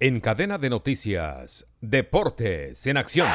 En cadena de noticias, Deportes en Acción.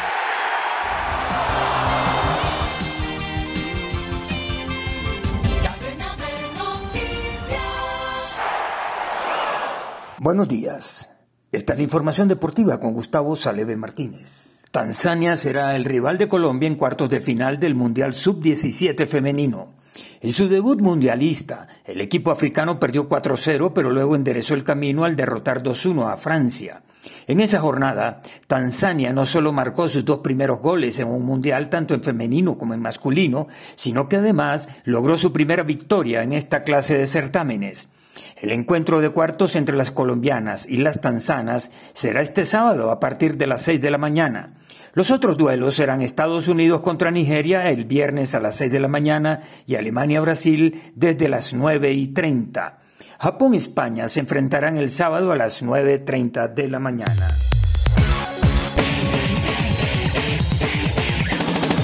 Buenos días. Esta es la información deportiva con Gustavo Saleve Martínez. Tanzania será el rival de Colombia en cuartos de final del Mundial Sub-17 femenino. En su debut mundialista, el equipo africano perdió 4-0, pero luego enderezó el camino al derrotar 2-1 a Francia. En esa jornada, Tanzania no solo marcó sus dos primeros goles en un mundial tanto en femenino como en masculino, sino que además logró su primera victoria en esta clase de certámenes. El encuentro de cuartos entre las colombianas y las tanzanas será este sábado a partir de las 6 de la mañana. Los otros duelos serán Estados Unidos contra Nigeria el viernes a las 6 de la mañana y Alemania-Brasil desde las 9 y 30. Japón-España se enfrentarán el sábado a las 9.30 de la mañana.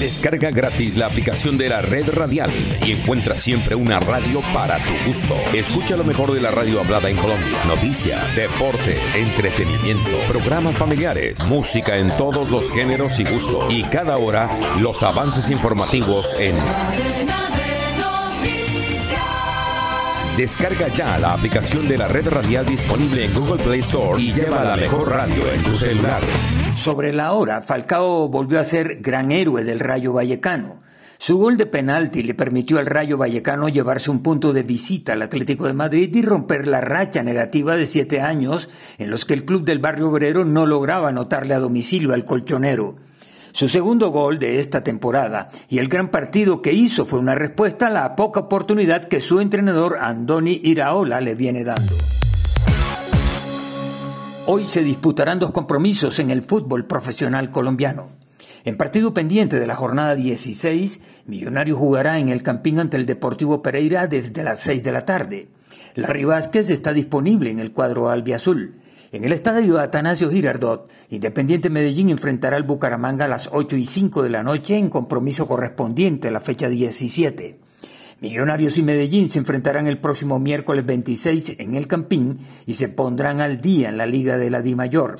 Descarga gratis la aplicación de la red radial y encuentra siempre una radio para tu gusto. Escucha lo mejor de la radio hablada en Colombia. Noticias, deporte, entretenimiento, programas familiares, música en todos los géneros y gustos. Y cada hora los avances informativos en... Descarga ya la aplicación de la red radial disponible en Google Play Store y lleva la mejor radio en tu celular. Sobre la hora, Falcao volvió a ser gran héroe del Rayo Vallecano. Su gol de penalti le permitió al Rayo Vallecano llevarse un punto de visita al Atlético de Madrid y romper la racha negativa de siete años en los que el club del barrio obrero no lograba anotarle a domicilio al colchonero. Su segundo gol de esta temporada y el gran partido que hizo fue una respuesta a la poca oportunidad que su entrenador Andoni Iraola le viene dando. Hoy se disputarán dos compromisos en el fútbol profesional colombiano. En partido pendiente de la jornada 16, Millonario jugará en el Campín ante el Deportivo Pereira desde las 6 de la tarde. Larry Vázquez está disponible en el cuadro albiazul. En el estadio Atanasio Girardot, Independiente Medellín enfrentará al Bucaramanga a las 8 y 5 de la noche en compromiso correspondiente a la fecha 17. Millonarios y Medellín se enfrentarán el próximo miércoles 26 en el Campín y se pondrán al día en la Liga de la Di Mayor.